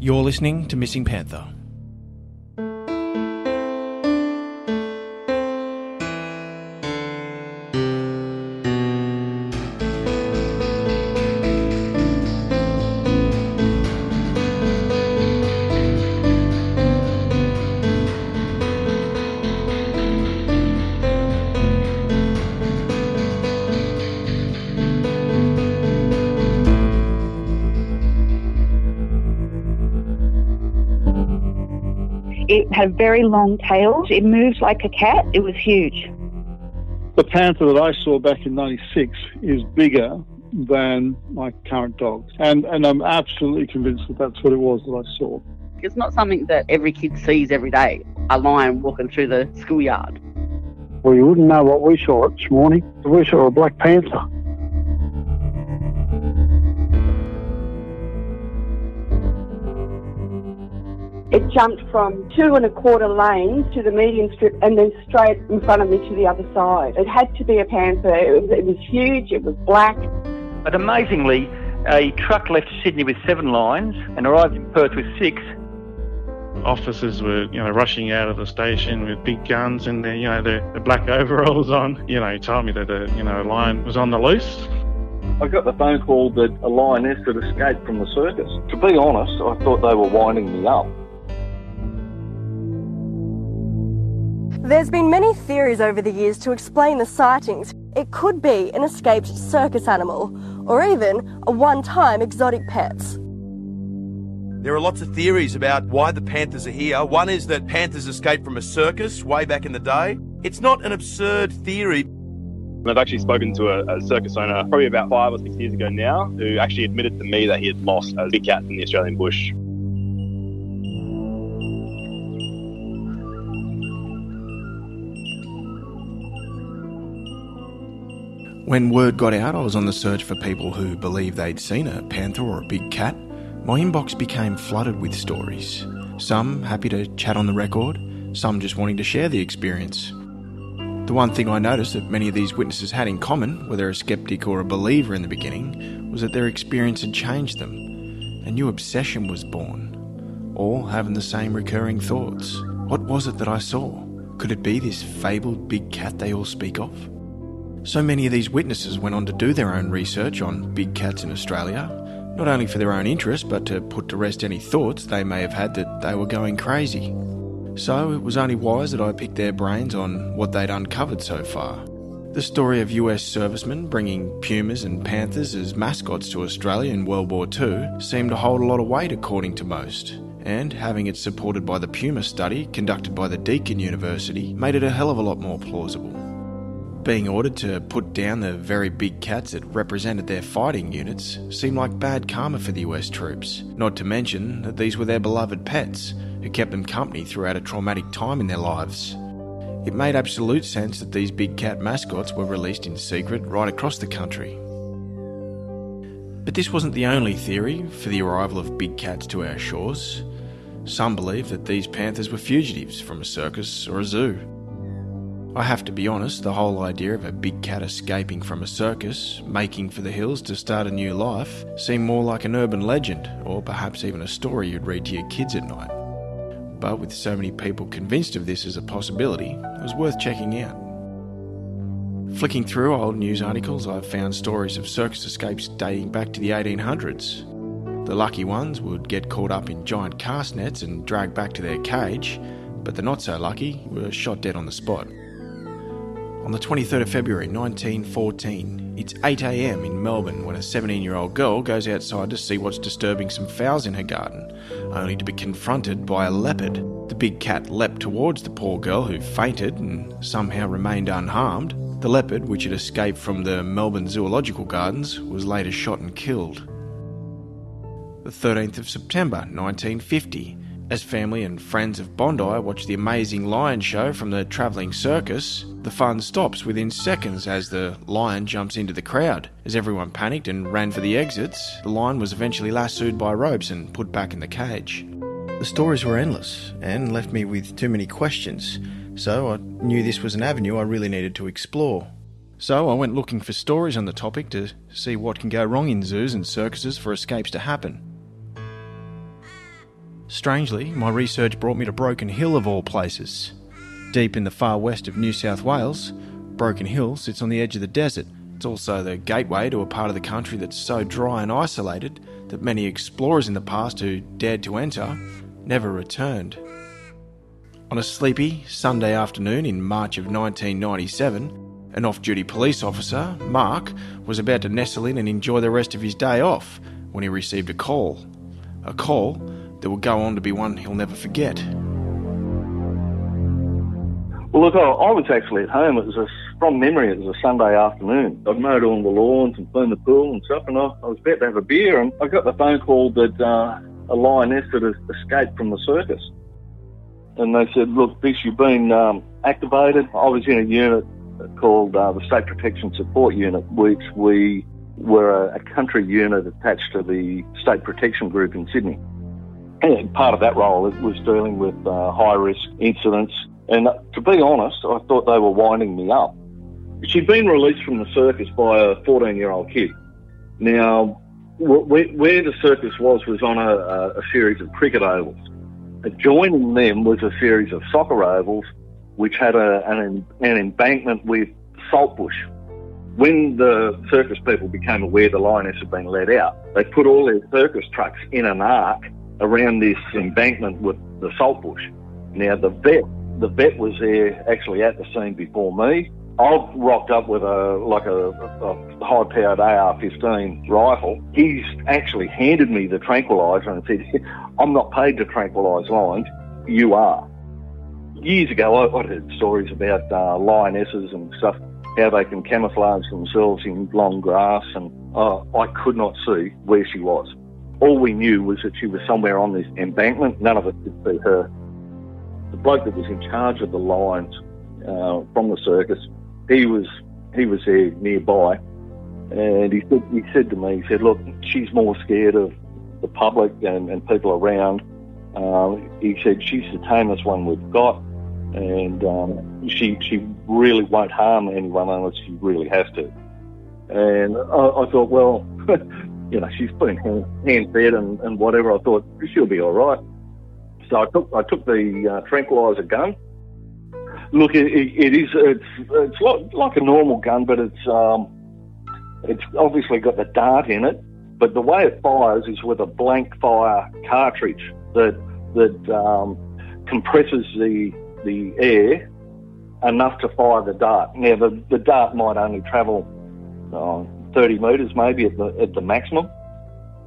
You're listening to Missing Panther. Long tails. It moved like a cat. It was huge. The panther that I saw back in 96 is bigger than my current dog. And, and I'm absolutely convinced that that's what it was that I saw. It's not something that every kid sees every day a lion walking through the schoolyard. Well, you wouldn't know what we saw this morning. We saw a black panther. It jumped from two and a quarter lanes to the median strip and then straight in front of me to the other side. It had to be a panther. It was, it was huge. It was black. But amazingly, a truck left Sydney with seven lines and arrived in Perth with six. Officers were, you know, rushing out of the station with big guns and their, you know, their, their black overalls on. You know, he told me that a, you know, a lion was on the loose. I got the phone call that a lioness had escaped from the circus. To be honest, I thought they were winding me up. There's been many theories over the years to explain the sightings. It could be an escaped circus animal, or even a one time exotic pets. There are lots of theories about why the panthers are here. One is that panthers escaped from a circus way back in the day. It's not an absurd theory. I've actually spoken to a, a, circus owner probably about five or six years ago now who actually admitted to me that he had lost a big cat in the Australian bush. When word got out I was on the search for people who believed they'd seen a panther or a big cat, my inbox became flooded with stories. Some happy to chat on the record, some just wanting to share the experience. The one thing I noticed that many of these witnesses had in common, whether a skeptic or a believer in the beginning, was that their experience had changed them. A new obsession was born, all having the same recurring thoughts. What was it that I saw? Could it be this fabled big cat they all speak of? So many of these witnesses went on to do their own research on big cats in Australia, not only for their own interest, but to put to rest any thoughts they may have had that they were going crazy. So it was only wise that I picked their brains on what they'd uncovered so far. The story of US servicemen bringing pumas and panthers as mascots to Australia in World War II seemed to hold a lot of weight according to most, and having it supported by the Puma study conducted by the Deakin University made it a hell of a lot more plausible. Being ordered to put down the very big cats that represented their fighting units seemed like bad karma for the US troops, not to mention that these were their beloved pets who kept them company throughout a traumatic time in their lives. It made absolute sense that these big cat mascots were released in secret right across the country. But this wasn't the only theory for the arrival of big cats to our shores. Some believe that these panthers were fugitives from a circus or a zoo. I have to be honest, the whole idea of a big cat escaping from a circus, making for the hills to start a new life, seemed more like an urban legend, or perhaps even a story you'd read to your kids at night. But with so many people convinced of this as a possibility, it was worth checking out. Flicking through old news articles, I've found stories of circus escapes dating back to the 1800s. The lucky ones would get caught up in giant cast nets and dragged back to their cage, but the not so lucky were shot dead on the spot. On the 23rd of February 1914, it's 8am in Melbourne when a 17 year old girl goes outside to see what's disturbing some fowls in her garden, only to be confronted by a leopard. The big cat leapt towards the poor girl who fainted and somehow remained unharmed. The leopard, which had escaped from the Melbourne Zoological Gardens, was later shot and killed. The 13th of September 1950, as family and friends of Bondi watch the amazing lion show from the travelling circus, the fun stops within seconds as the lion jumps into the crowd. As everyone panicked and ran for the exits, the lion was eventually lassoed by ropes and put back in the cage. The stories were endless and left me with too many questions, so I knew this was an avenue I really needed to explore. So I went looking for stories on the topic to see what can go wrong in zoos and circuses for escapes to happen. Strangely, my research brought me to Broken Hill of all places. Deep in the far west of New South Wales, Broken Hill sits on the edge of the desert. It's also the gateway to a part of the country that's so dry and isolated that many explorers in the past who dared to enter never returned. On a sleepy Sunday afternoon in March of 1997, an off duty police officer, Mark, was about to nestle in and enjoy the rest of his day off when he received a call. A call that will go on to be one he'll never forget. Well, look, I, was actually at home. It was a, from memory, it was a Sunday afternoon. I'd mowed all the lawns and cleaned the pool and stuff, and I, I was about to have a beer, and I got the phone call that uh, a lioness had escaped from the circus. And they said, look, Bish, you've been um, activated. I was in a unit called uh, the State Protection Support Unit, which we were a, a country unit attached to the State Protection Group in Sydney. And part of that role was dealing with uh, high risk incidents. And uh, to be honest, I thought they were winding me up. She'd been released from the circus by a 14 year old kid. Now, where, where, the circus was was on a, a series of cricket ovals. Adjoining them was a series of soccer ovals, which had a, an, an embankment with saltbush. When the circus people became aware the lioness had been let out, they put all their circus trucks in an arc around this embankment with the saltbush. Now the vet, the vet was there actually at the scene before me. I've rocked up with a like a, a high-powered AR-15 rifle. He's actually handed me the tranquilizer and said, "I'm not paid to tranquilise lions. You are." Years ago, I, I'd heard stories about uh, lionesses and stuff, how they can camouflage themselves in long grass, and uh, I could not see where she was. All we knew was that she was somewhere on this embankment. None of us could see her. The bloke that was in charge of the lions uh, from the circus, he was he was there nearby, and he said he said to me, he said, "Look, she's more scared of the public and, and people around." Uh, he said she's the tamest one we've got, and um, she she really won't harm anyone unless she really has to. And I, I thought, well. you know, she's putting hand, hand fed and, and whatever. I thought she'll be all right. So I took I took the uh, tranquilizer gun. Look, it, it is it's it's like, like a normal gun, but it's um, it's obviously got the dart in it. But the way it fires is with a blank fire cartridge that that um, compresses the the air enough to fire the dart. Now the, the dart might only travel uh, 30 metres maybe at the, at the maximum.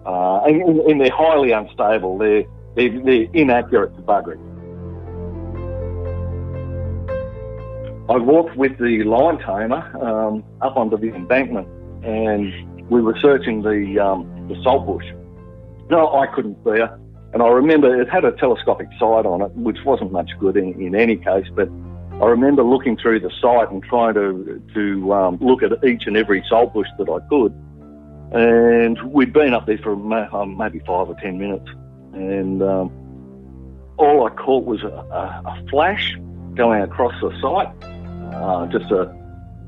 Uh, and, and, they're highly unstable. They're, they're, they're inaccurate to buggery. I walked with the line tamer um, up onto the embankment and we were searching the, um, the salt bush. No, I couldn't see her. And I remember it had a telescopic sight on it, which wasn't much good in, in any case, but I remember looking through the site and trying to to um, look at each and every salt bush that I could, and we'd been up there for um, maybe five or ten minutes, and um, all I caught was a, a, a, flash going across the site, uh, just a,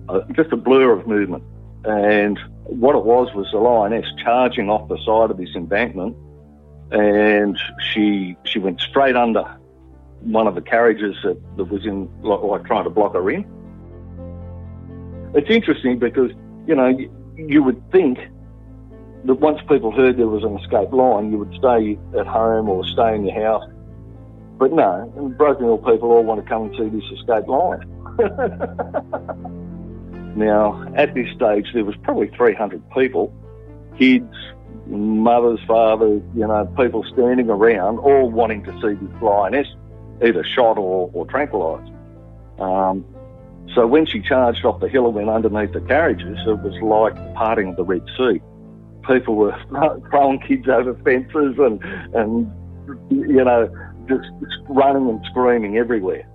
a just a blur of movement, and what it was was the lioness charging off the side of this embankment, and she she went straight under one of the carriages that, that was in, like, like trying to block her in. It's interesting because, you know, you, you would think that once people heard there was an escape line, you would stay at home or stay in your house. But no, Broken Hill people all want to come and see this escape line. now, at this stage, there was probably 300 people, kids, mothers, fathers, you know, people standing around, all wanting to see this lioness either shot or, or tranquilised. Um, so when she charged off the hill and went underneath the carriages, it was like parting of the Red Sea. People were throwing kids over fences and, and you know, just running and screaming everywhere.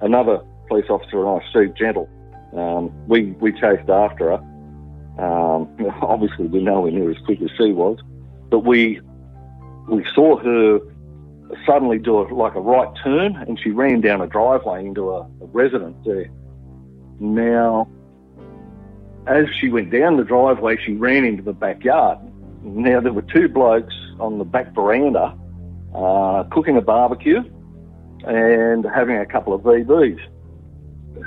Another police officer and I, Steve Gentle, um, we, we chased after her. Um, obviously, we know we knew as quick as she was, but we we saw her suddenly do a, like a right turn and she ran down a driveway into a, a residence there. Now, as she went down the driveway, she ran into the backyard. Now, there were two blokes on the back veranda uh, cooking a barbecue, and having a couple of VBs.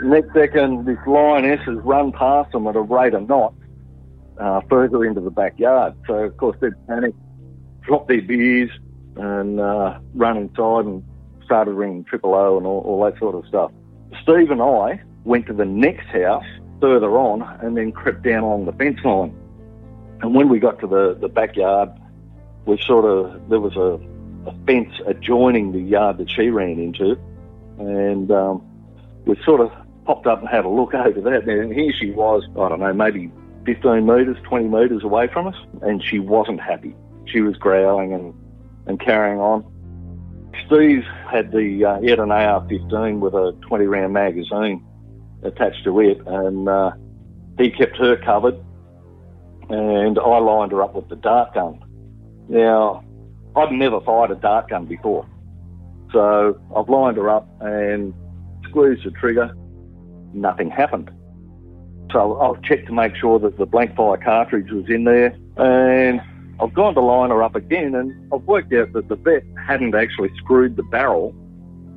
Next second, this lioness has run past them at a rate of knots uh, further into the backyard. So, of course, they panicked, dropped their beers, and uh, run inside and started ringing triple O and all, all that sort of stuff. Steve and I went to the next house further on and then crept down along the fence line. And when we got to the, the backyard, we sort of, there was a, a fence adjoining the yard that she ran into. And um, we sort of popped up and had a look over that. And here she was, I don't know, maybe 15 metres, 20 metres away from us. And she wasn't happy. She was growling and, and carrying on. Steve had the, uh, he had an AR-15 with a 20 round magazine attached to it and uh, he kept her covered and I lined her up with the dart gun. Now, I'd never fired a dart gun before. So I've lined her up and squeezed the trigger. Nothing happened. So I've checked to make sure that the blank fire cartridge was in there and I've gone to line her up again and I've worked out that the vet hadn't actually screwed the barrel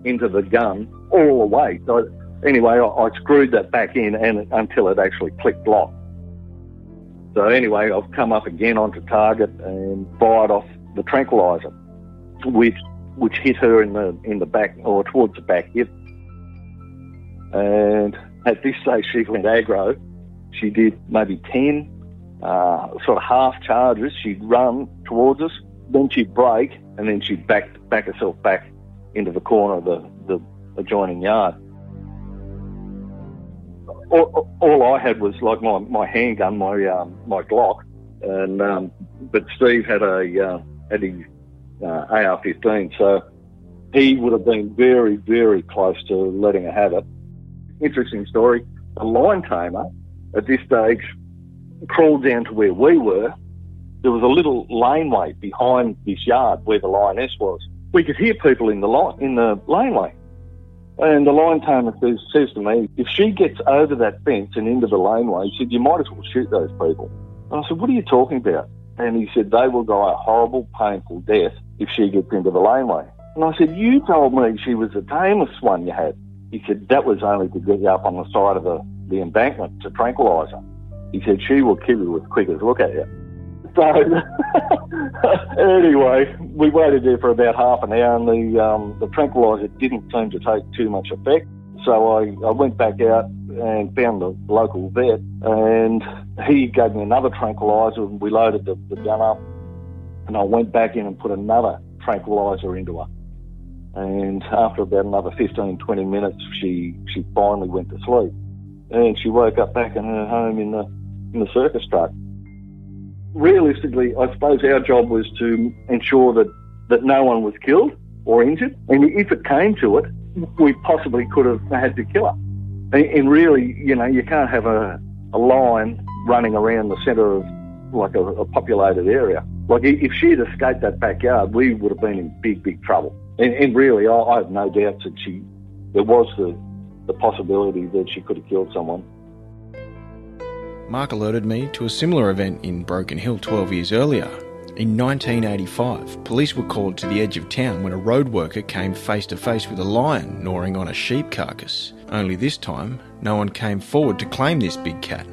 into the gun all the way. So anyway, I, I screwed that back in and until it actually clicked lock. So anyway, I've come up again onto target and fired off the tranquilizer, which which hit her in the in the back or towards the back hip. And at this stage, she went aggro. She did maybe ten uh, sort of half charges. She'd run towards us, then she'd break, and then she'd back back herself back into the corner of the, the adjoining yard. All, all, I had was like my, my handgun, my um, my Glock, and um, but Steve had a uh, had his uh, AR-15, so he would have been very very close to letting her have it. Interesting story. The line tamer at this stage crawled down to where we were, there was a little laneway behind this yard where the lioness was. We could hear people in the line, in the laneway. And the line tamer says, says to me, if she gets over that fence and into the laneway, he said, you might as well shoot those people. And I said, what are you talking about? And he said, they will die a horrible, painful death if she gets into the laneway. And I said, you told me she was the tamest one you had. He said, that was only to get you up on the side of the, the embankment to tranquilise her. He said, she will kill you as quick as look at you. So, anyway, we waited there for about half an hour and the, um, the tranquilizer didn't seem to take too much effect. So I, I went back out and found the local vet and he gave me another tranquilizer and we loaded the, the gun up and I went back in and put another tranquilizer into her. And after about another 15, 20 minutes, she, she finally went to sleep. And she woke up back in her home in the in the circus truck. Realistically, I suppose our job was to ensure that, that no one was killed or injured. And if it came to it, we possibly could have had to kill her. And, really, you know, you can't have a, a line running around the centre of like a, a populated area. Like if she had escaped that backyard, we would have been in big, big trouble. And, and really, I, I have no doubts that she, there was the, the possibility that she could have killed someone. Mark alerted me to a similar event in Broken Hill 12 years earlier. In 1985, police were called to the edge of town when a road worker came face to face with a lion gnawing on a sheep carcass. Only this time, no one came forward to claim this big cat.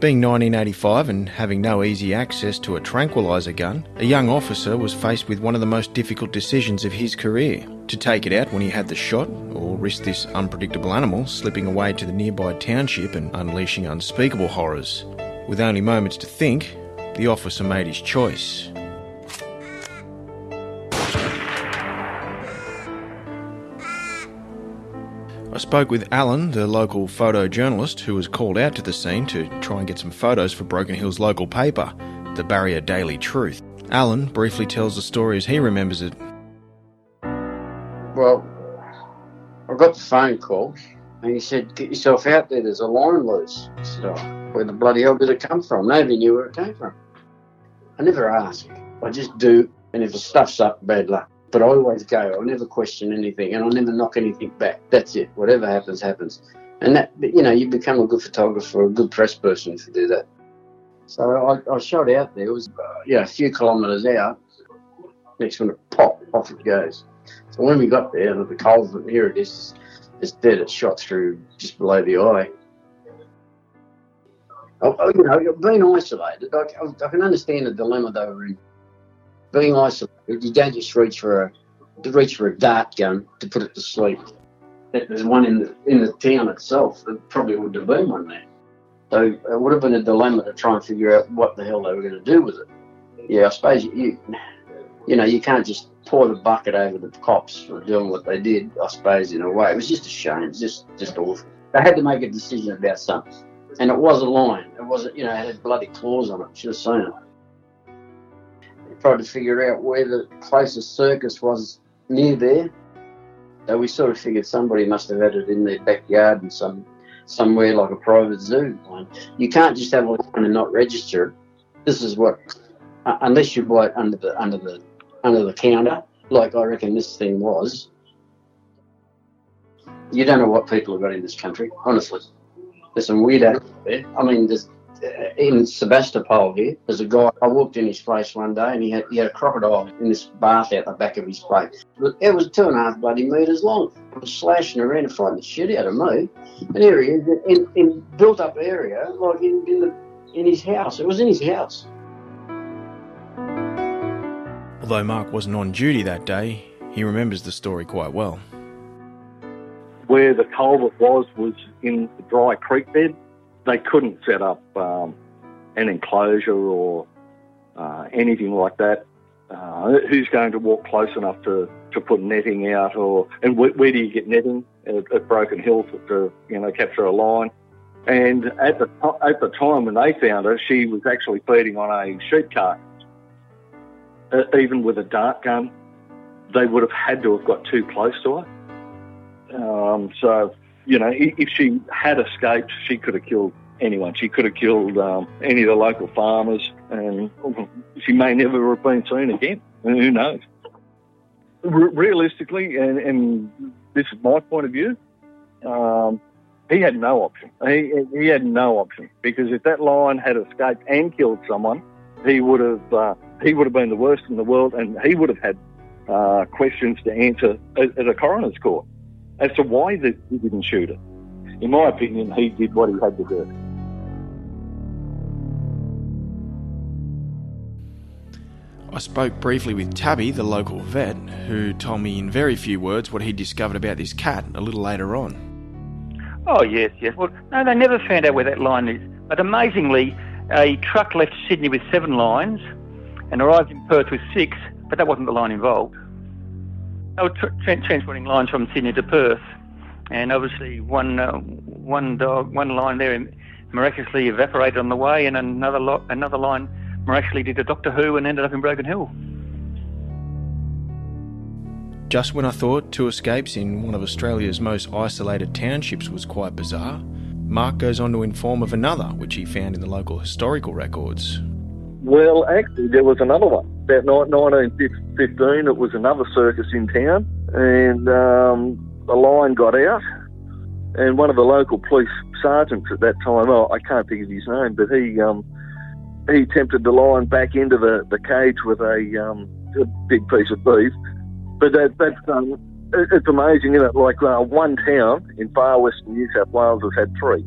Being 1985 and having no easy access to a tranquilizer gun, a young officer was faced with one of the most difficult decisions of his career to take it out when he had the shot, or risk this unpredictable animal slipping away to the nearby township and unleashing unspeakable horrors. With only moments to think, the officer made his choice. I spoke with Alan, the local photojournalist, who was called out to the scene to try and get some photos for Broken Hill's local paper, the Barrier Daily Truth. Alan briefly tells the story as he remembers it. Well, I got the phone call and he said, Get yourself out there, there's a lion loose. I said, Oh, where the bloody hell did it come from? Nobody knew where it came from. I never ask. I just do, and if the stuff's up, bad luck. But I always go. I'll never question anything, and I'll never knock anything back. That's it. Whatever happens, happens. And that, you know, you become a good photographer, a good press person if you do that. So I, I shot out there. It was, uh, know, a few kilometres out. Next one, it popped. off it goes. So when we got there, the culvert, here it is, it's dead. It's shot through just below the eye. Oh, oh, you know, being isolated, I, I, can understand the dilemma they were in. Being isolated, you don't just reach for a reach for a dart gun to put it to sleep. There's one in the in the town itself. There probably would have been one there. So uh, it would have been a dilemma to try and figure out what the hell they were going to do with it. Yeah, I suppose you, you know, you can't just pour the bucket over the cops for doing what they did. I suppose in a way, it was just a shame. It's just just awful. They had to make a decision about something, and it was a lion. It wasn't, you know, it had bloody claws on it. Should have seen it. Tried to figure out where the closest circus was near there. So we sort of figured somebody must have had it in their backyard and some somewhere like a private zoo. You can't just have lion and not register it. This is what, uh, unless you buy it under the under the under the counter, like I reckon this thing was. You don't know what people have got in this country, honestly. There's some weird out there. I mean, there's Uh, in Sebastopol here, there's a guy. I walked in his place one day, and he had he had a crocodile in this bath out the back of his place. It was two and a half bloody metres long. It was slashing around and fighting the shit out of me. And here he is in, in built up area, like in, in the in his house. It was in his house. Although Mark wasn't on duty that day, he remembers the story quite well. Where the culvert was was in the dry creek bed they couldn't set up um, an enclosure or uh, anything like that. Uh, who's going to walk close enough to, to put netting out, or and wh- where do you get netting at, at Broken Hill to, to, you know capture a line? And at the at the time when they found her, she was actually feeding on a sheep carcass. Uh, even with a dart gun, they would have had to have got too close to her. Um, so you know, if she had escaped, she could have killed anyone. She could have killed um, any of the local farmers, and she may never have been seen again. Who knows? realistically, and, and, this is my point of view, um, he had no option. He, he had no option because if that lion had escaped and killed someone, he would have uh, he would have been the worst in the world, and he would have had uh, questions to answer at, at a coroner's court as to why he didn't shoot it. In my opinion, he did what he had to do. I spoke briefly with Tabby, the local vet, who told me in very few words what he discovered about this cat a little later on. Oh, yes, yes. Well, no, they never found out where that line is. But amazingly, a truck left Sydney with seven lines and arrived in Perth with six, but that wasn't the line involved. They were tra- transporting lines from Sydney to Perth, and obviously one uh, one dog, one line there miraculously evaporated on the way, and another lo- another line miraculously did a Doctor Who and ended up in Broken Hill. Just when I thought two escapes in one of Australia's most isolated townships was quite bizarre, Mark goes on to inform of another which he found in the local historical records. Well, actually, there was another one about 1915, it was another circus in town, and um, a line got out, and one of the local police sergeants at that time, oh, I can't think of his name, but he um, he tempted the lion back into the, the cage with a, um, a big piece of beef. But that, that's um, it's amazing, isn't it? Like uh, one town in far western New South Wales has had three.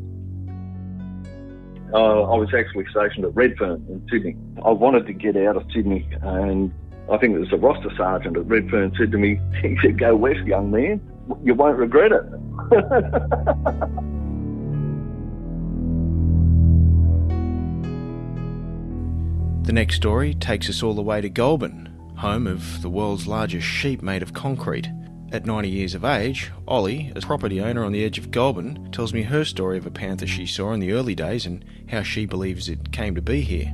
Uh, I was actually stationed at Redfern in Sydney. I wanted to get out of Sydney, and I think it was the roster sergeant at Redfern said to me, he said, go west, young man. You won't regret it. the next story takes us all the way to Goulburn, home of the world's largest sheep made of concrete. At 90 years of age, Ollie, a property owner on the edge of Goulburn, tells me her story of a panther she saw in the early days and how she believes it came to be here.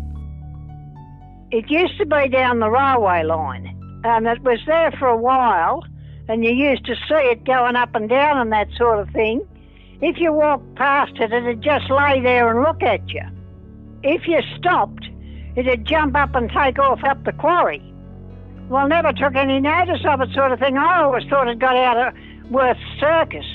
It used to be down the railway line, and it was there for a while, and you used to see it going up and down and that sort of thing. If you walked past it, it'd just lay there and look at you. If you stopped, it'd jump up and take off up the quarry. Well, never took any notice of it, sort of thing. I always thought it got out of Wirth Circus.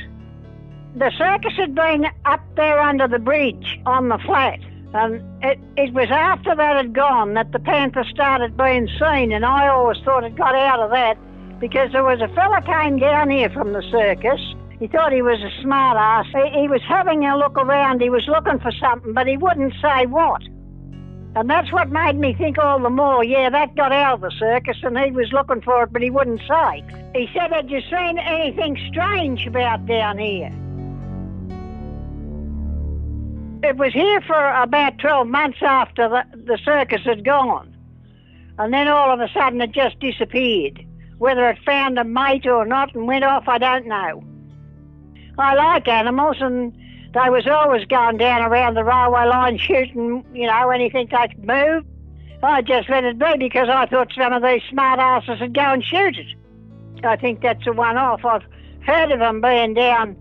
The circus had been up there under the bridge on the flat. And it, it was after that had gone that the panther started being seen, and I always thought it got out of that because there was a fella came down here from the circus. He thought he was a smart ass. He, he was having a look around. He was looking for something, but he wouldn't say what. And that's what made me think all the more, yeah, that got out of the circus and he was looking for it, but he wouldn't say. He said, Had you seen anything strange about down here? It was here for about 12 months after the, the circus had gone. And then all of a sudden it just disappeared. Whether it found a mate or not and went off, I don't know. I like animals and they was always going down around the railway line shooting, you know, anything they could move. I just let it be because I thought some of these smart asses would go and shoot it. I think that's a one-off. I've heard of them being down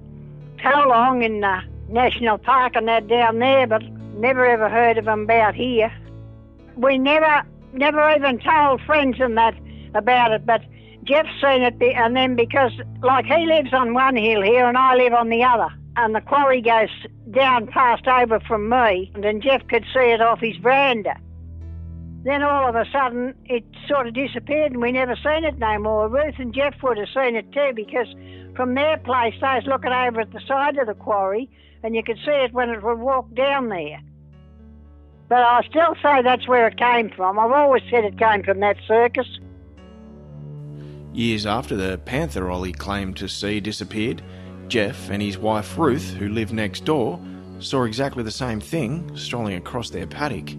Tallong in the National Park and that down there, but never ever heard of them about here. We never, never even told friends and that about it, but Jeff's seen it, and then because, like, he lives on one hill here and I live on the other, and the quarry goes down past over from me, and then Jeff could see it off his veranda. Then all of a sudden, it sort of disappeared, and we never seen it no more. Ruth and Jeff would have seen it too, because from their place, they was looking over at the side of the quarry, and you could see it when it would walk down there. But I still say that's where it came from. I've always said it came from that circus. Years after the panther Ollie claimed to see disappeared, Jeff and his wife Ruth, who lived next door, saw exactly the same thing strolling across their paddock.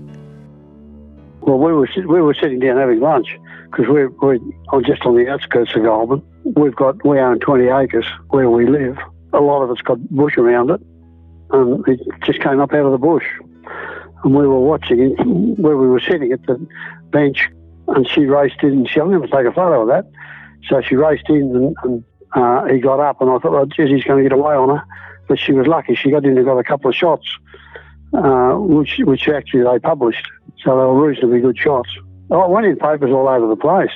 Well, we were we were sitting down having lunch because we're, we're just on the outskirts of Goulburn. We've got we own 20 acres where we live. A lot of it's got bush around it, and it just came up out of the bush. And we were watching it where we were sitting at the bench, and she raced in. She, I'm to take a photo of that. So she raced in, and, and uh, he got up, and I thought, oh, geez, he's going to get away on her. But she was lucky. She got in and got a couple of shots, uh, which which actually they published. So they were reasonably good shots. Oh, it went in papers all over the place.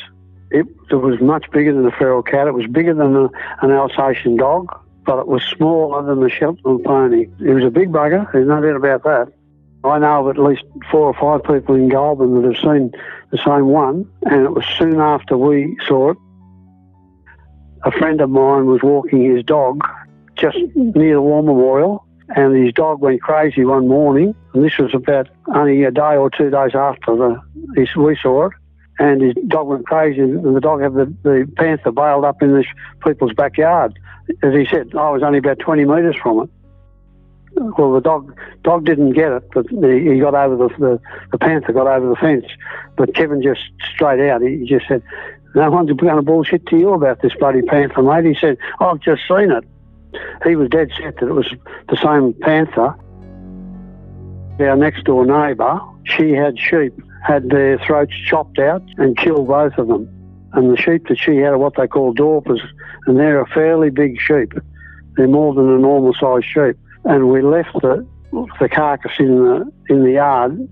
It, it was much bigger than a feral cat. It was bigger than a, an Alsatian dog, but it was smaller than the Shetland pony. It was a big bugger. There's no doubt about that. I know of at least four or five people in Goulburn that have seen the same one, and it was soon after we saw it. A friend of mine was walking his dog just mm-hmm. near the War Memorial, and his dog went crazy one morning. And this was about only a day or two days after the we saw it. And his dog went crazy, and the dog had the, the panther bailed up in this people's backyard. As he said, I was only about 20 metres from it. Well, the dog dog didn't get it, but he, he got over the, the the panther got over the fence. But Kevin just straight out, he just said, "No one's going to bullshit to you about this bloody panther, mate." He said, "I've just seen it." He was dead set that it was the same panther. Our next door neighbour, she had sheep, had their throats chopped out and killed both of them. And the sheep that she had are what they call dorpers, and they're a fairly big sheep. They're more than a normal sized sheep. And we left the, the carcass in the, in the yard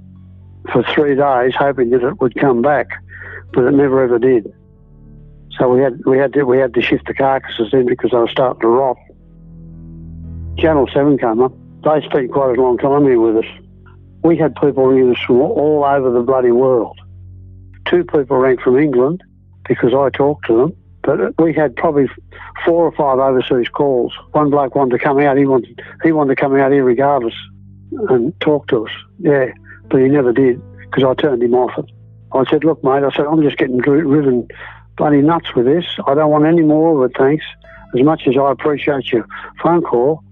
for three days, hoping that it would come back, but it never ever did. So we had we had to we had to shift the carcasses in because they were starting to rot. Channel 7 came up. They spent quite a long time here with us. We had people ringing us from all over the bloody world. Two people rang from England because I talked to them, but we had probably four or five overseas calls. One bloke wanted to come out. He wanted he wanted to come out here regardless and talk to us. Yeah, but he never did because I turned him off it. I said, look, mate, I said, I'm just getting driven bloody nuts with this. I don't want any more of it, thanks. As much as I appreciate your phone call,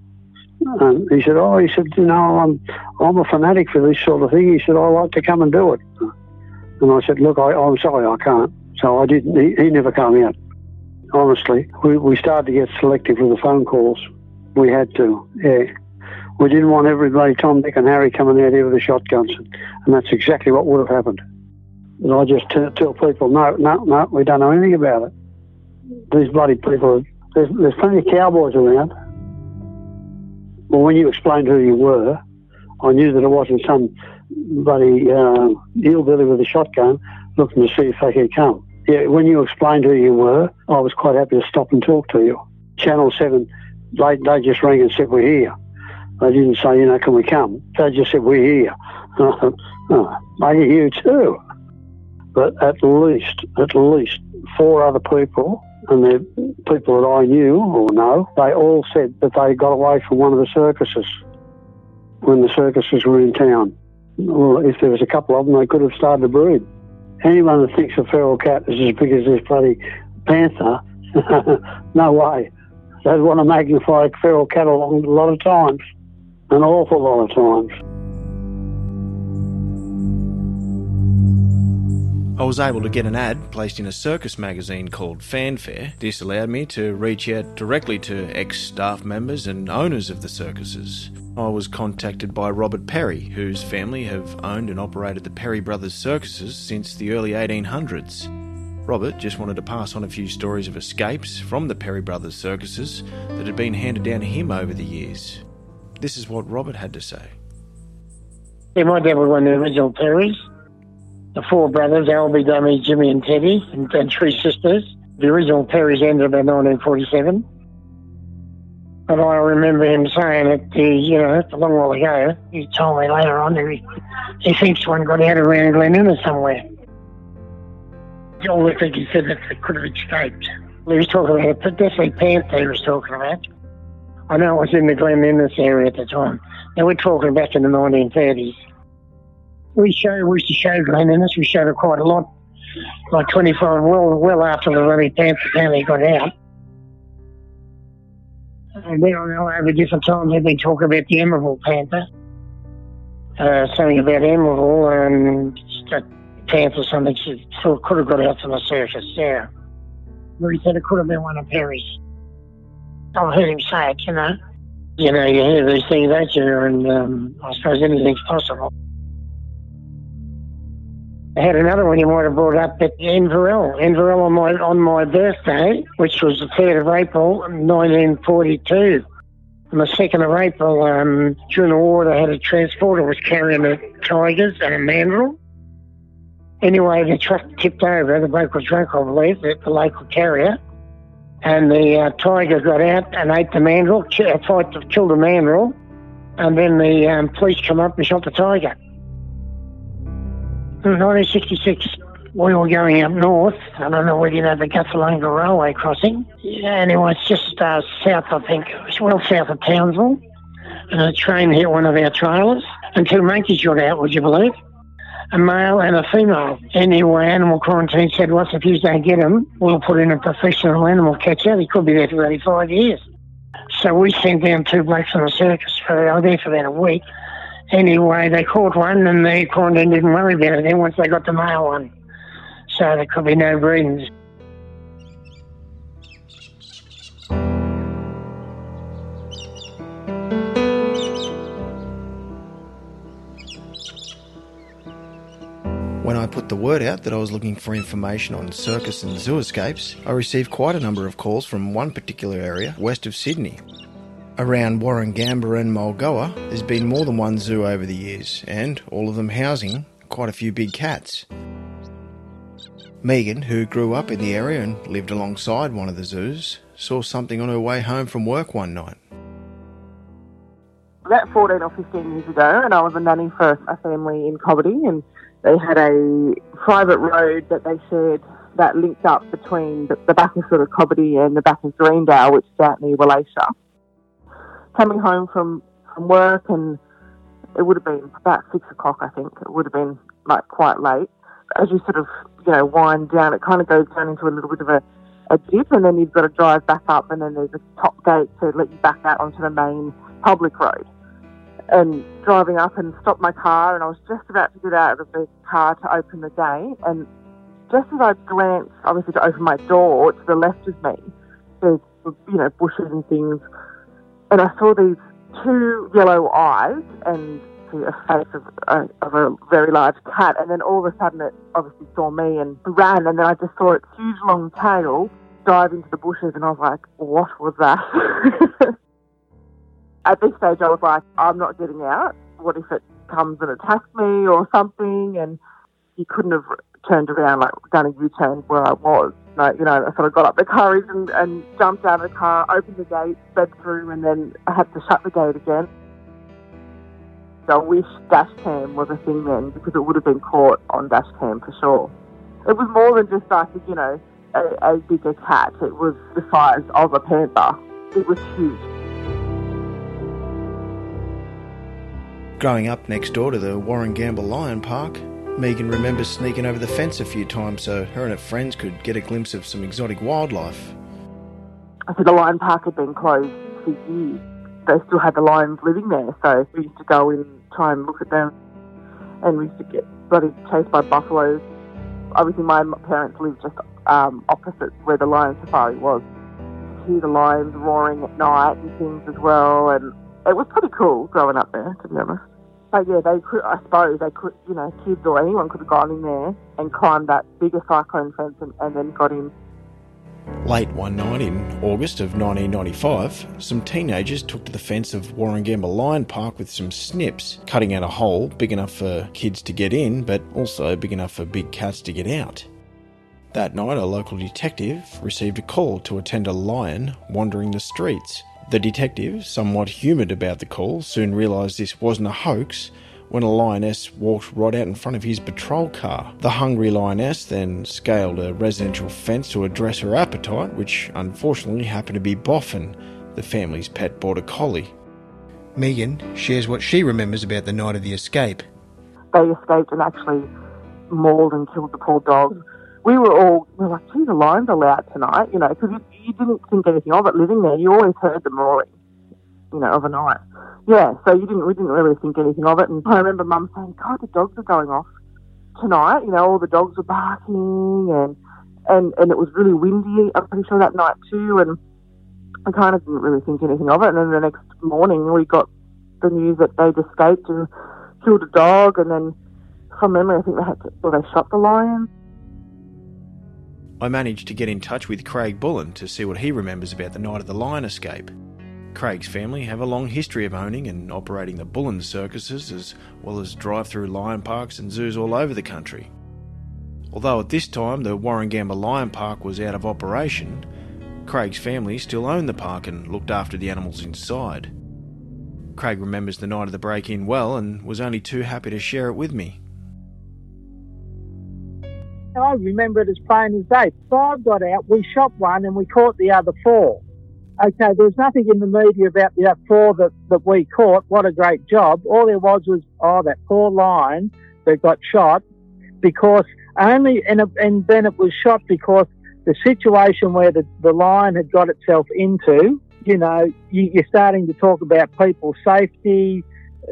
and he said, "Oh, he said, you know, I'm I'm a fanatic for this sort of thing." He said, "I like to come and do it." And I said, "Look, I, am sorry, I can't." So I didn't. He, he never came out. Honestly, we we started to get selective with the phone calls. We had to, yeah. We didn't want everybody, Tom, Dick, and Harry, coming out here with the shotguns, and that's exactly what would have happened. And I just tell people, no, no, no, we don't know anything about it. These bloody people, there's, there's plenty of cowboys around well, when you explained who you were, I knew that it wasn't some bloody uh, hillbilly with a shotgun looking to see if they could come. Yeah, when you explained who you were, I was quite happy to stop and talk to you. Channel 7, they, they just rang and said, We're here. They didn't say, you know, can we come? They just said, We're here. oh, maybe you here too. But at least, at least four other people and the people that I knew or know, they all said that they got away from one of the circuses when the circuses were in town. Well, if there was a couple of them, they could have started to breed. Anyone that thinks a feral cat is as big as this bloody panther, no way. They'd want to magnify a feral cat a lot of times, an awful lot of times. I was able to get an ad placed in a circus magazine called Fanfare. This allowed me to reach out directly to ex staff members and owners of the circuses. I was contacted by Robert Perry, whose family have owned and operated the Perry Brothers circuses since the early 1800s. Robert just wanted to pass on a few stories of escapes from the Perry Brothers circuses that had been handed down to him over the years. This is what Robert had to say. Yeah, my dad was one of the original Perrys the four brothers, Albie, Dummy, Jimmy, and Teddy, and, and three sisters. The original Perry's ended about 1947. And I remember him saying that, the, you know, a long while ago, he told me later on that he, he thinks one got out around Glen Innes somewhere. I think he said that they could have escaped. He was talking about a definitely panther he was talking about. I know it was in the Glen Innes area at the time. Now we're talking back in the 1930s we show we used to show Glen Innes. We showed it quite a lot, like 25, well, well after the Ruddy Panther family got out. And then I know over different times they've been talking about the Emerald Panther. Uh, something about Emerald and that panther something she thought could have got out from the circus there. But he said it could have been one of Perry's. I've heard him say it, you know. You know, you hear these things, don't you? And um, I suppose anything's possible. I had another one you might have brought up at Inverell. Inverell on my on my birthday, which was the third of April, 1942. On the second of April, um, during the war, they had a transporter was carrying the tigers and a mandrill. Anyway, the truck tipped over. The bloke was drunk, I believe, the, the local carrier. And the uh, tiger got out and ate the mandrill, fight, killed the mandrill. And then the um, police come up and shot the tiger. 1966, we were going up north. I don't know whether you know the Guthalungra Railway crossing. Yeah, anyway, it's just uh, south, I think. Well south of Townsville. And a train hit one of our trailers, and two monkeys got out, would you believe? A male and a female. Anyway, animal quarantine said, well, if you don't get him, we'll put in a professional animal catcher. He could be there for 85 years. So we sent down two blokes on the circus. For, they were there for about a week anyway, they caught one and the quarantine didn't worry about it then once they got the male one. So there could be no breedings. When I put the word out that I was looking for information on circus and zoo escapes, I received quite a number of calls from one particular area west of Sydney. Around Warragamba and Mulgoa, there's been more than one zoo over the years, and all of them housing quite a few big cats. Megan, who grew up in the area and lived alongside one of the zoos, saw something on her way home from work one night. About 14 or 15 years ago, and I was a nanny for a family in Cobbitty, and they had a private road that they shared that linked up between the, the back of sort of Cobbitty and the back of Greendale, which is out near Wallacia coming home from, from work and it would have been about six o'clock, I think. It would have been like quite late. As you sort of, you know, wind down, it kind of goes down into a little bit of a, a dip and then you've got to drive back up and then there's a top gate to let you back out onto the main public road. And driving up and stopped my car and I was just about to get out of the car to open the gate and just as I glanced, obviously to open my door to the left of me, there's, you know, bushes and things and I saw these two yellow eyes and a face of a, of a very large cat, and then all of a sudden it obviously saw me and ran, and then I just saw its huge long tail dive into the bushes, and I was like, what was that? At this stage, I was like, I'm not getting out. What if it comes and attacks me or something? And he couldn't have turned around, like done a U-turn where I was. I, you know, I sort of got up the courage and, and jumped out of the car, opened the gate, sped through, and then I had to shut the gate again. I wish dash cam was a thing then because it would have been caught on dash cam for sure. It was more than just like, you know, a, a bigger cat. It was the size of a panther. It was huge. Growing up next door to the Warragamba Lion Park, Megan remembers sneaking over the fence a few times so her and her friends could get a glimpse of some exotic wildlife. So the lion park had been closed for years. They still had the lions living there, so we used to go in try and look at them. And we used to get bloody chased by buffaloes. Obviously, my parents lived just um, opposite where the lion safari was. You Hear the lions roaring at night and things as well, and it was pretty cool growing up there, to be honest. But yeah, they could, I suppose, they could, you know, kids or anyone could have gone in there and climbed that bigger cyclone fence and, and then got in. Late one night in August of 1995, some teenagers took to the fence of Warragamba Lion Park with some snips, cutting out a hole big enough for kids to get in, but also big enough for big cats to get out. That night, a local detective received a call to attend a lion wandering the streets. The detective, somewhat humoured about the call, soon realised this wasn't a hoax when a lioness walked right out in front of his patrol car. The hungry lioness then scaled a residential fence to address her appetite, which unfortunately happened to be Boffin, the family's pet border collie. Megan shares what she remembers about the night of the escape. They escaped and actually mauled and killed the poor dog. We were all, we were like, gee, the lions are loud tonight, you know, because you, didn't think anything of it living there. You always heard them roaring, you know, overnight yeah, so you didn't we didn't really think anything of it. And I remember Mum saying, "God, the dogs are going off tonight." You know, all the dogs were barking, and and and it was really windy. I'm pretty sure that night too. And I kind of didn't really think anything of it. And then the next morning, we got the news that they'd escaped and killed a dog. And then, from memory, I think they had to, well, they shot the lion. I managed to get in touch with Craig Bullen to see what he remembers about the night of the lion escape. Craig's family have a long history of owning and operating the Bullen circuses as well as drive through lion parks and zoos all over the country. Although at this time the Warragamba Lion Park was out of operation, Craig's family still owned the park and looked after the animals inside. Craig remembers the night of the break in well and was only too happy to share it with me. I remember it as plain as day. Five got out, we shot one and we caught the other four okay, there's nothing in the media about the four that, that we caught. What a great job. All there was was, oh, that poor lion that got shot because only, and, and then it was shot because the situation where the, the lion had got itself into, you know, you, you're starting to talk about people's safety.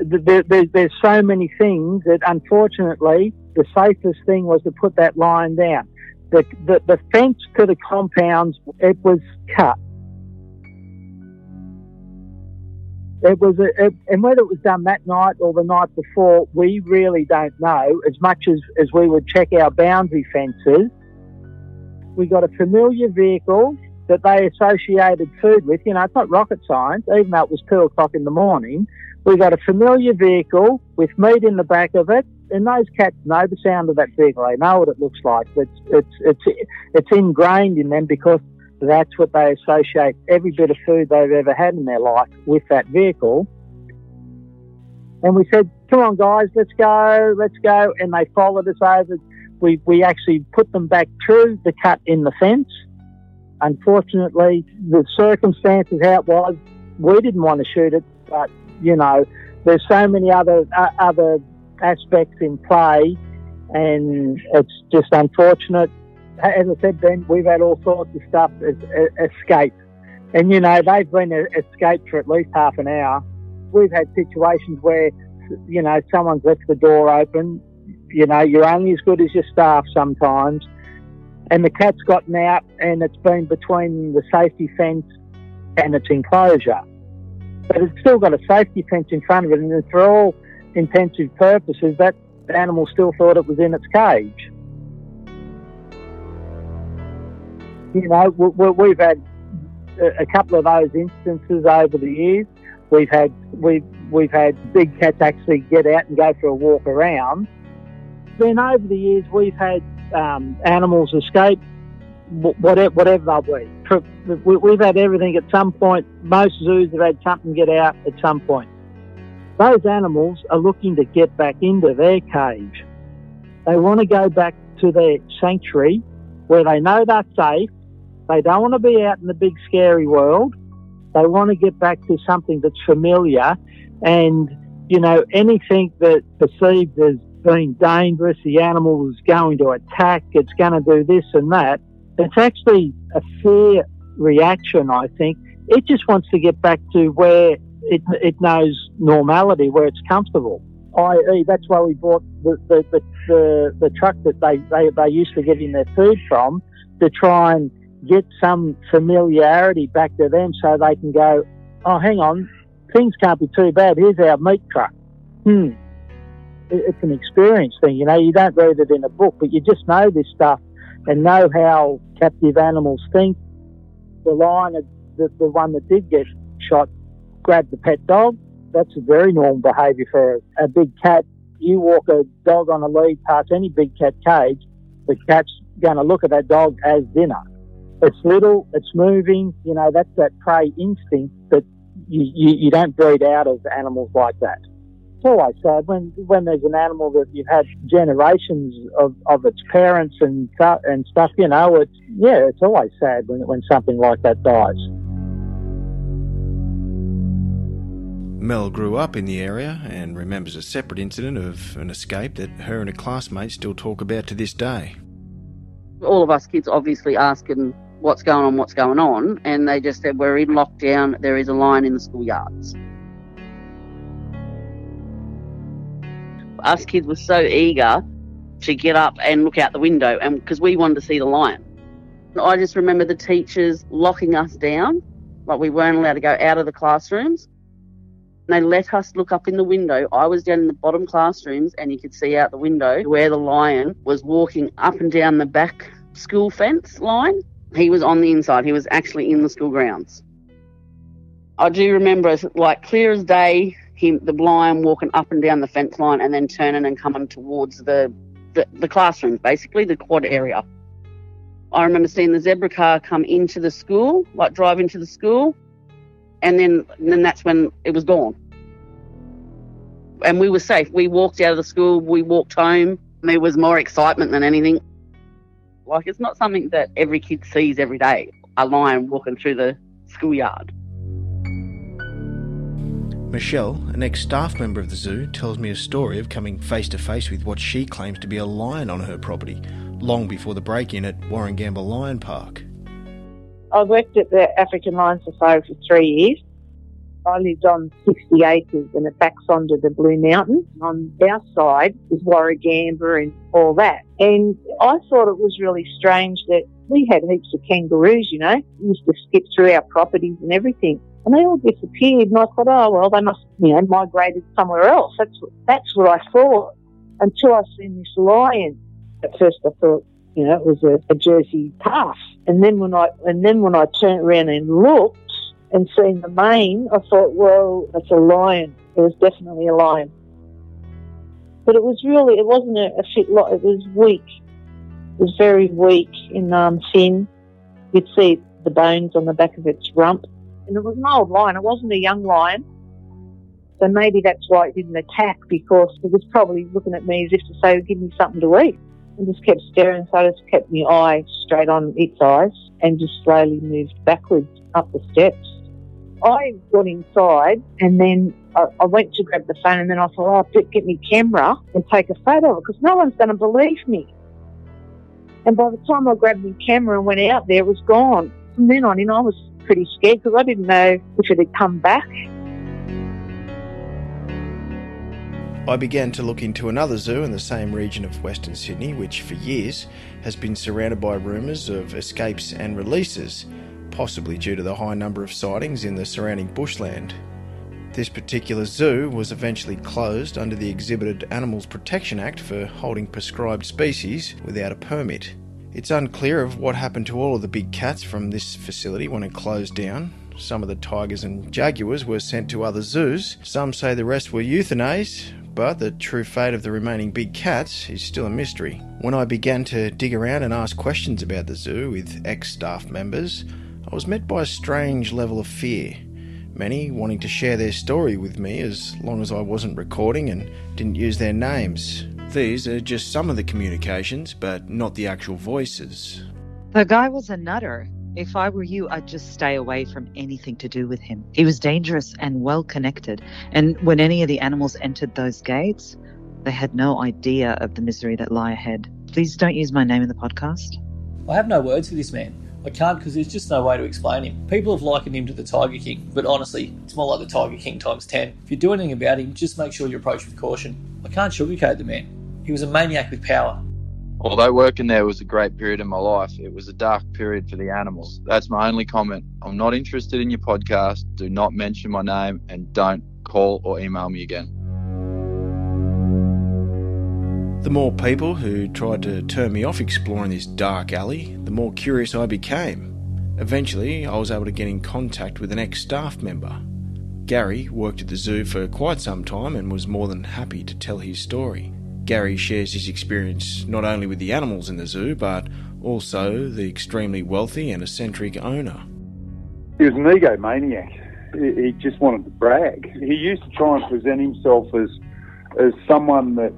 There, there, there's so many things that unfortunately the safest thing was to put that line down. The, the, the fence to the compounds, it was cut It was, a, it, and whether it was done that night or the night before, we really don't know. As much as, as we would check our boundary fences, we got a familiar vehicle that they associated food with. You know, it's not rocket science, even though it was two o'clock in the morning. We got a familiar vehicle with meat in the back of it, and those cats know the sound of that vehicle. They know what it looks like. It's it's it's it's ingrained in them because that's what they associate every bit of food they've ever had in their life with that vehicle. And we said, come on, guys, let's go, let's go. And they followed us over. We, we actually put them back through the cut in the fence. Unfortunately, the circumstances how it was, we didn't want to shoot it, but, you know, there's so many other, uh, other aspects in play and it's just unfortunate as I said, Ben, we've had all sorts of stuff escape. And, you know, they've been escaped for at least half an hour. We've had situations where, you know, someone's left the door open. You know, you're only as good as your staff sometimes. And the cat's gotten out and it's been between the safety fence and its enclosure. But it's still got a safety fence in front of it. And for all intensive purposes, that animal still thought it was in its cage. you know, we've had a couple of those instances over the years. We've had we've we've had big cats actually get out and go for a walk around. Then over the years, we've had um, animals escape, whatever whatever they be. We've had everything at some point. Most zoos have had something get out at some point. Those animals are looking to get back into their cage. They want to go back to their sanctuary where they know they're safe. They don't want to be out in the big scary world. They want to get back to something that's familiar and, you know, anything that perceived as being dangerous, the animal is going to attack, it's going to do this and that. It's actually a fear reaction, I think. It just wants to get back to where it, it knows normality, where it's comfortable. I.e., that's why we bought the, the, the, the, the truck that they, they, they used to get in their food from to try and get some familiarity back to them so they can go, oh, hang on, things can't be too bad. Here's our meat truck. Hmm. It's an experience thing, you know. You don't read it in a book, but you just know this stuff and know how captive animals think. The lion, the, the one that did get shot, grabbed the pet dog. That's a very normal behaviour for a, a big cat. You walk a dog on a lead past any big cat cage, the cat's going to look at that dog as dinner. It's little, it's moving, you know, that's that prey instinct that you, you, you don't breed out of animals like that. It's always sad when, when there's an animal that you've had generations of, of its parents and, and stuff, you know, it's, yeah, it's always sad when, when something like that dies. Mel grew up in the area and remembers a separate incident of an escape that her and a classmate still talk about to this day. All of us kids obviously asking what's going on, what's going on, and they just said, We're in lockdown, there is a lion in the schoolyards. Us kids were so eager to get up and look out the window, and because we wanted to see the lion. I just remember the teachers locking us down, like we weren't allowed to go out of the classrooms. They let us look up in the window. I was down in the bottom classrooms, and you could see out the window where the lion was walking up and down the back school fence line. He was on the inside. He was actually in the school grounds. I do remember, like clear as day, him, the lion walking up and down the fence line and then turning and coming towards the, the, the basically the quad area. I remember seeing the zebra car come into the school, like drive into the school, and then and then that's when it was gone. And we were safe. We walked out of the school, we walked home. There was more excitement than anything. Like it's not something that every kid sees every day. A lion walking through the schoolyard. Michelle, an ex staff member of the zoo, tells me a story of coming face to face with what she claims to be a lion on her property, long before the break in at Warragamba Lion Park. I worked at the African Lion Safari for three years. I lived on 60 acres and it backs onto the Blue Mountains. On our side is Warragamba and all that. And I thought it was really strange that we had heaps of kangaroos, you know, used to skip through our properties and everything. And they all disappeared and I thought, oh, well, they must, you know, migrated somewhere else. That's, that's what I thought until I seen this lion. At first I thought, you know, it was a, a Jersey calf. And then when I, and then when I turned around and looked, and seen the mane, I thought, well, that's a lion. It was definitely a lion. But it was really, it wasn't a, a fit lot. It was weak. It was very weak and um, thin. You'd see the bones on the back of its rump. And it was an old lion. It wasn't a young lion. So maybe that's why it didn't attack because it was probably looking at me as if to say, give me something to eat. And just kept staring. So I just kept my eye straight on its eyes and just slowly moved backwards up the steps. I got inside and then I, I, went to grab the phone and then I thought, oh, get me camera and take a photo of it because no one's going to believe me. And by the time I grabbed my camera and went out there, it was gone. From then on in, I was pretty scared because I didn't know if it had come back. I began to look into another zoo in the same region of Western Sydney, which for years has been surrounded by rumours of escapes and releases possibly due to the high number of sightings in the surrounding bushland. This particular zoo was eventually closed under the Exhibited Animals Protection Act for holding prescribed species without a permit. It's unclear of what happened to all of the big cats from this facility when it closed down. Some of the tigers and jaguars were sent to other zoos. Some say the rest were euthanized, but the true fate of the remaining big cats is still a mystery. When I began to dig around and ask questions about the zoo with ex staff members, I was met by a strange level of fear. Many wanting to share their story with me as long as I wasn't recording and didn't use their names. These are just some of the communications, but not the actual voices. The guy was a nutter. If I were you, I'd just stay away from anything to do with him. He was dangerous and well connected, and when any of the animals entered those gates, they had no idea of the misery that lie ahead. Please don't use my name in the podcast. I have no words for this man. I can't because there's just no way to explain him. People have likened him to the Tiger King, but honestly, it's more like the Tiger King times 10. If you do anything about him, just make sure you approach with caution. I can't sugarcoat the man. He was a maniac with power. Although working there was a great period in my life, it was a dark period for the animals. That's my only comment. I'm not interested in your podcast. Do not mention my name and don't call or email me again. The more people who tried to turn me off exploring this dark alley, the more curious I became. Eventually, I was able to get in contact with an ex staff member. Gary worked at the zoo for quite some time and was more than happy to tell his story. Gary shares his experience not only with the animals in the zoo, but also the extremely wealthy and eccentric owner. He was an egomaniac. He just wanted to brag. He used to try and present himself as as someone that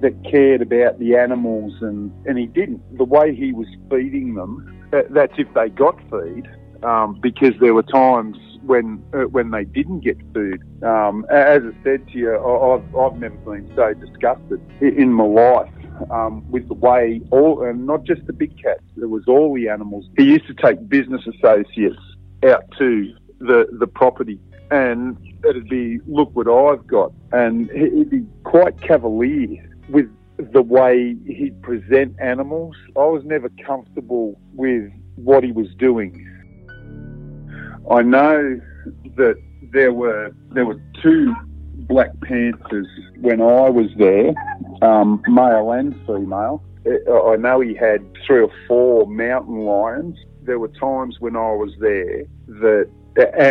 that cared about the animals, and and he didn't. The way he was feeding them, that's if they got feed, um, because there were times when uh, when they didn't get food. Um, as I said to you, I've I've never been so disgusted in my life. Um, with the way all, and not just the big cats, it was all the animals. He used to take business associates out to the the property, and it'd be, look what I've got, and he'd be quite cavalier with the way he'd present animals. I was never comfortable with what he was doing. I know that there were there were two black panthers when I was there, um, male and female. I know he had three or four mountain lions. There were times when I was there that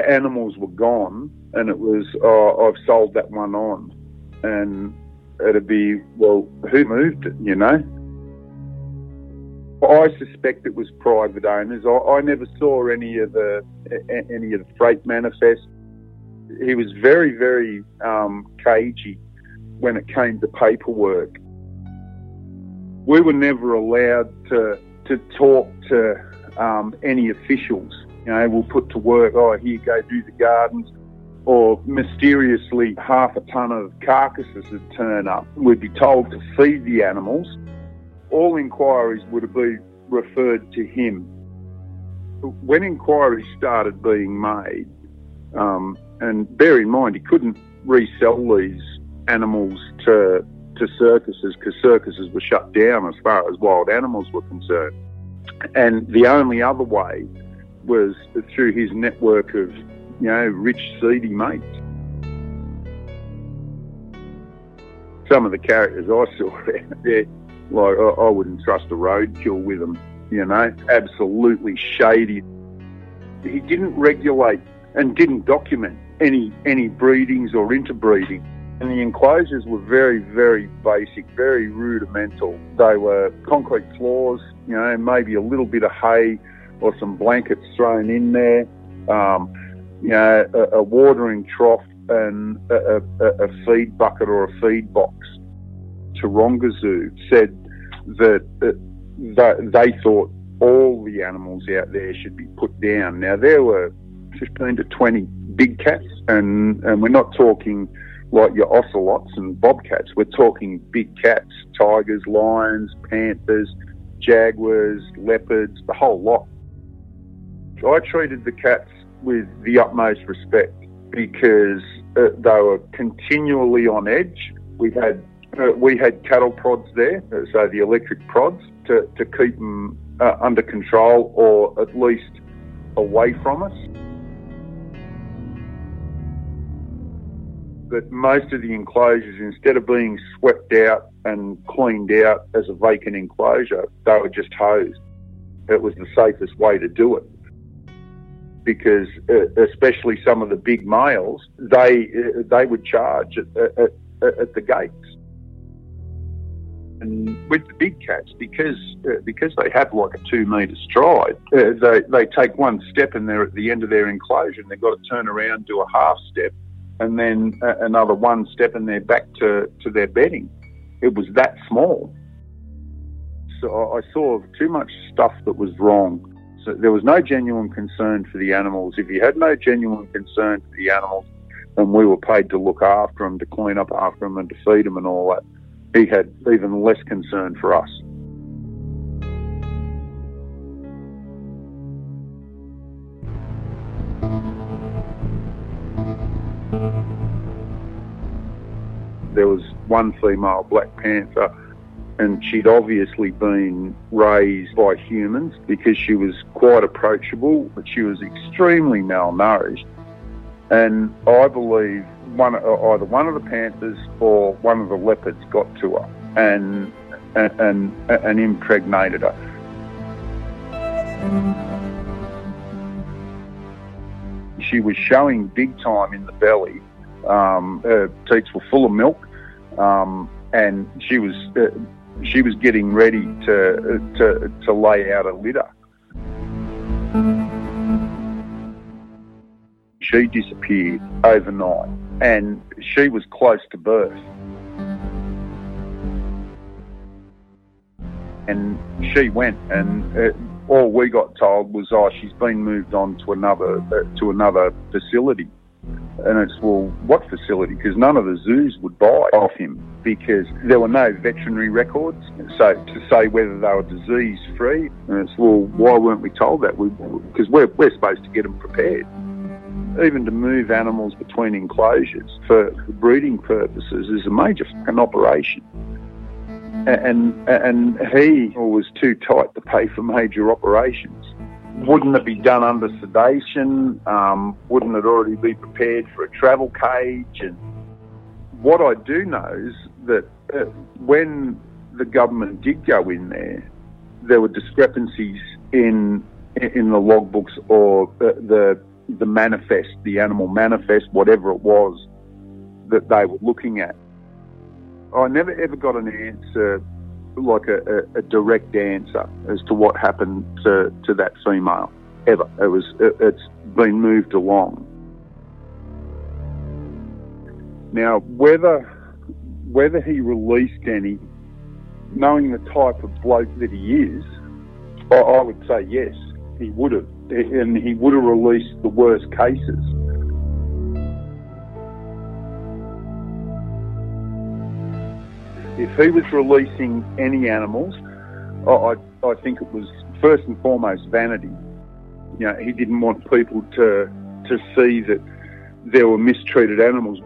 animals were gone, and it was oh, I've sold that one on, and it'd be well, who moved it? You know. I suspect it was private owners. I, I never saw any of the any of the freight manifest. He was very, very um, cagey when it came to paperwork. We were never allowed to to talk to um, any officials. You know, we'll put to work. Oh, here, go do the gardens. Or mysteriously, half a ton of carcasses would turn up. We'd be told to feed the animals all inquiries would be referred to him. When inquiries started being made, um, and bear in mind, he couldn't resell these animals to to circuses because circuses were shut down as far as wild animals were concerned. And the only other way was through his network of, you know, rich, seedy mates. Some of the characters I saw there, like I, I wouldn't trust a roadkill with them, you know, absolutely shady. He didn't regulate and didn't document any any breedings or interbreeding. And the enclosures were very, very basic, very rudimental. They were concrete floors, you know, maybe a little bit of hay or some blankets thrown in there, um, you know, a, a watering trough and a, a, a feed bucket or a feed box. Taronga Zoo said that, they thought all the animals out there should be put down. Now there were 15 to 20 big cats, and, and we're not talking like your ocelots and bobcats. We're talking big cats, tigers, lions, panthers, jaguars, leopards, the whole lot. I treated the cats with the utmost respect because uh, they were continually on edge. We had uh, we had cattle prods there, uh, so the electric prods to, to keep them uh, under control or at least away from us. But most of the enclosures, instead of being swept out and cleaned out as a vacant enclosure, they were just hosed. It was the safest way to do it because, uh, especially some of the big males, they uh, they would charge at, at, at, at the gates. And with the big cats, because uh, because they have like a two metre stride, uh, they they take one step and they're at the end of their enclosure, and they've got to turn around, do a half step, and then uh, another one step, and they're back to to their bedding. It was that small. I, I saw too much stuff that was wrong. So there was no genuine concern for the animals. If you had no genuine concern for the animals, and we were paid to look after them, to clean up after them, and to feed them and all that, he had even less concern for us. There was one female black panther and she'd obviously been raised by humans because she was quite approachable, but she was extremely malnourished. And I believe one, either one of the panthers or one of the leopards got to her and and and, and impregnated her. She was showing big time in the belly. Um, her teats were full of milk, um, and she was uh, she was getting ready to to to lay out a litter. She disappeared overnight, and she was close to birth. And she went, and uh, all we got told was, "Oh, she's been moved on to another uh, to another facility." And it's, well, what facility? Because none of the zoos would buy off him because there were no veterinary records. So to say whether they were disease free, and it's, well, why weren't we told that? Because we, we're, we're supposed to get them prepared. Even to move animals between enclosures for breeding purposes is a major fucking operation. And, and he was too tight to pay for major operations wouldn't it be done under sedation? Um, wouldn't it already be prepared for a travel cage? And what I do know is that uh, when the government did go in there, there were discrepancies in in the logbooks or the, the the manifest, the animal manifest, whatever it was that they were looking at. I never ever got an answer like a, a, a, direct answer as to what happened to, to that female ever. It was it, it's been moved along. Now whether whether he released any, knowing the type of bloke that he is, I, I would say yes, he would have, and he would have released the worst cases. if he was releasing any animals, I, I think it was first and foremost vanity. You know, he didn't want people to to see that there were mistreated animals.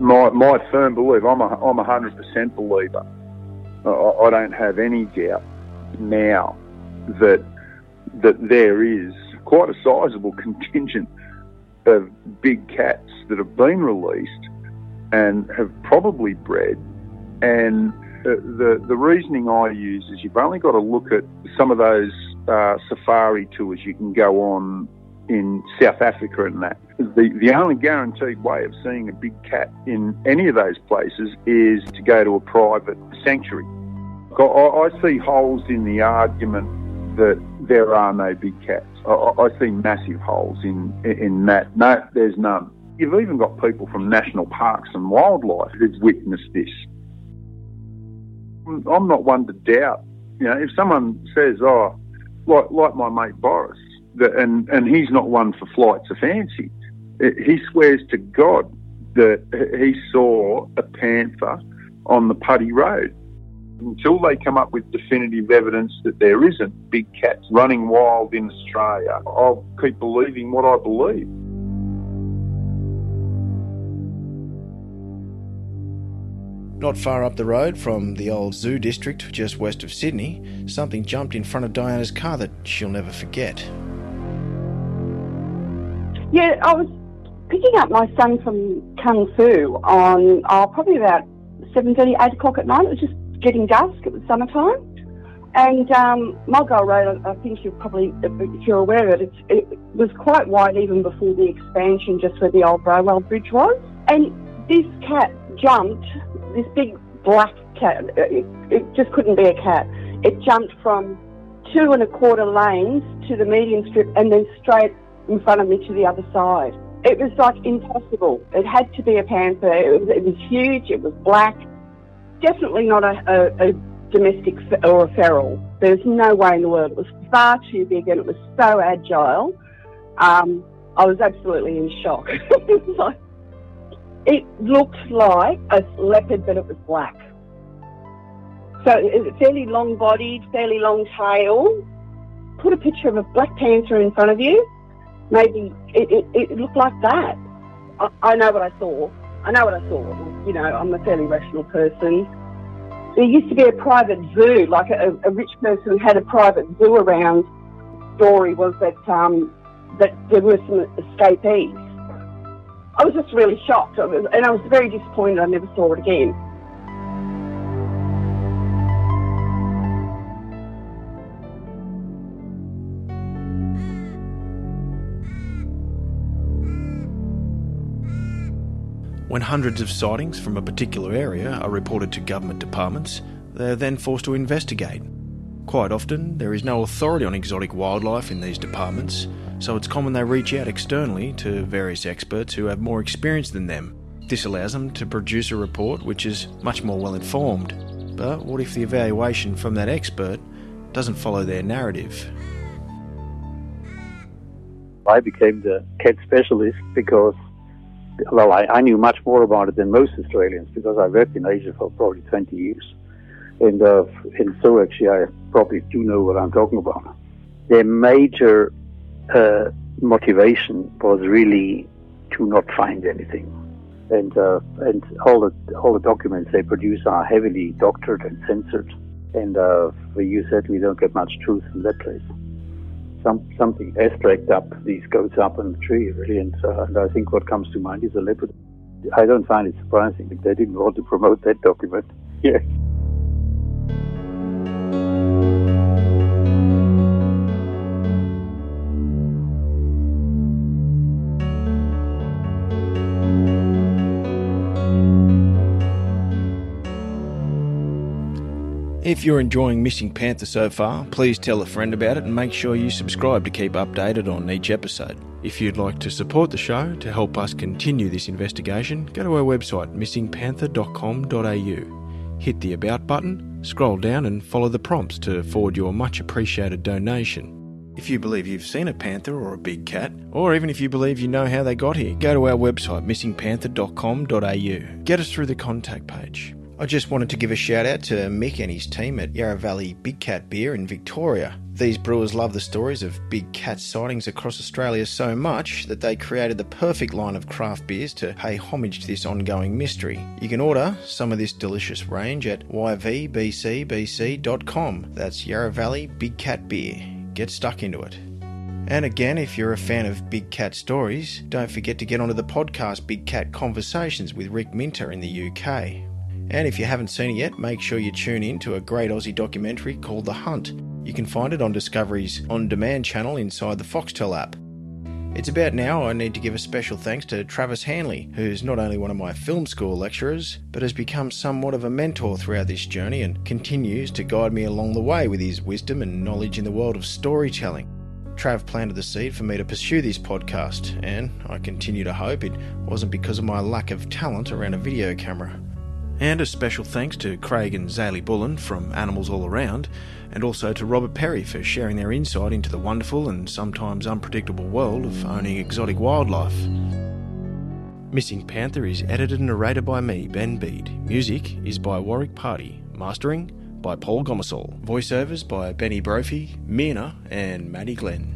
My my firm belief, I'm a I'm a hundred percent believer. I, I don't have any doubt now that that there is quite a sizable contingent of big cats that have been released and have probably bred. And the, the reasoning I use is you've only got to look at some of those uh, safari tours you can go on in South Africa and that. The, the only guaranteed way of seeing a big cat in any of those places is to go to a private sanctuary. I, I see holes in the argument that there are no big cats. I, I see massive holes in in that. No, there's none. You've even got people from national parks and wildlife who've witnessed this. I'm not one to doubt. You know, if someone says, "Oh, like like my mate Boris," that, and and he's not one for flights of fancy, eh, he swears to God that he saw a panther on the Putty Road. Until they come up with definitive evidence that there isn't big cats running wild in Australia, I'll keep believing what I believe. Not far up the road from the old zoo district just west of Sydney, something jumped in front of Diana's car that she'll never forget. Yeah, I was picking up my son from Kung Fu on oh, probably about 7.30, 8 o'clock at night. It was just getting dusk. It was summertime. And um, Road, I think you're probably, if you're aware of it, it was quite wide even before the expansion, just where the old Browell Bridge was. And this cat jumped this big black cat. It, it just couldn't be a cat. It jumped from two and a quarter lanes to the median strip and then straight in front of me to the other side. It was like impossible. It had to be a panther. It was, it was huge. It was black. Definitely not a, a, a domestic or a feral. There's no way in the world. It was far too big and it was so agile. Um, I was absolutely in shock. it looked like a leopard, but it was black. So it's fairly long bodied, fairly long tail. Put a picture of a black panther in front of you. Maybe it, it, it looked like that. I, I know what I saw. I know what I saw. You know, I'm a fairly rational person. There used to be a private zoo, like a, a rich person had a private zoo around. Story was that um, that there were some escapees. I was just really shocked, and I was very disappointed. I never saw it again. When hundreds of sightings from a particular area are reported to government departments, they are then forced to investigate. Quite often, there is no authority on exotic wildlife in these departments, so it's common they reach out externally to various experts who have more experience than them. This allows them to produce a report which is much more well informed. But what if the evaluation from that expert doesn't follow their narrative? I became the cat specialist because, well, I, I knew much more about it than most Australians because I worked in Asia for probably 20 years. And, uh, and so actually I probably do know what I'm talking about. Their major uh, motivation was really to not find anything. And, uh, and all the, all the documents they produce are heavily doctored and censored. And uh, you certainly don't get much truth from that place some, something abstract up these goats up on the tree, really. And, uh, and I think what comes to mind is a leopard. I don't find it surprising that they didn't want to promote that document. Yeah. If you're enjoying Missing Panther so far, please tell a friend about it and make sure you subscribe to keep updated on each episode. If you'd like to support the show to help us continue this investigation, go to our website missingpanther.com.au. Hit the About button, scroll down, and follow the prompts to forward your much appreciated donation. If you believe you've seen a panther or a big cat, or even if you believe you know how they got here, go to our website missingpanther.com.au. Get us through the contact page. I just wanted to give a shout out to Mick and his team at Yarra Valley Big Cat Beer in Victoria. These brewers love the stories of big cat sightings across Australia so much that they created the perfect line of craft beers to pay homage to this ongoing mystery. You can order some of this delicious range at yvbcbc.com. That's Yarra Valley Big Cat Beer. Get stuck into it. And again, if you're a fan of big cat stories, don't forget to get onto the podcast Big Cat Conversations with Rick Minter in the UK. And if you haven't seen it yet, make sure you tune in to a great Aussie documentary called The Hunt. You can find it on Discovery's on demand channel inside the Foxtel app. It's about now I need to give a special thanks to Travis Hanley, who's not only one of my film school lecturers, but has become somewhat of a mentor throughout this journey and continues to guide me along the way with his wisdom and knowledge in the world of storytelling. Trav planted the seed for me to pursue this podcast, and I continue to hope it wasn't because of my lack of talent around a video camera. And a special thanks to Craig and Zaylee Bullen from Animals All Around, and also to Robert Perry for sharing their insight into the wonderful and sometimes unpredictable world of owning exotic wildlife. Missing Panther is edited and narrated by me, Ben Bede. Music is by Warwick Party. Mastering by Paul Gomersall. Voiceovers by Benny Brophy, Mina, and Maddie Glenn.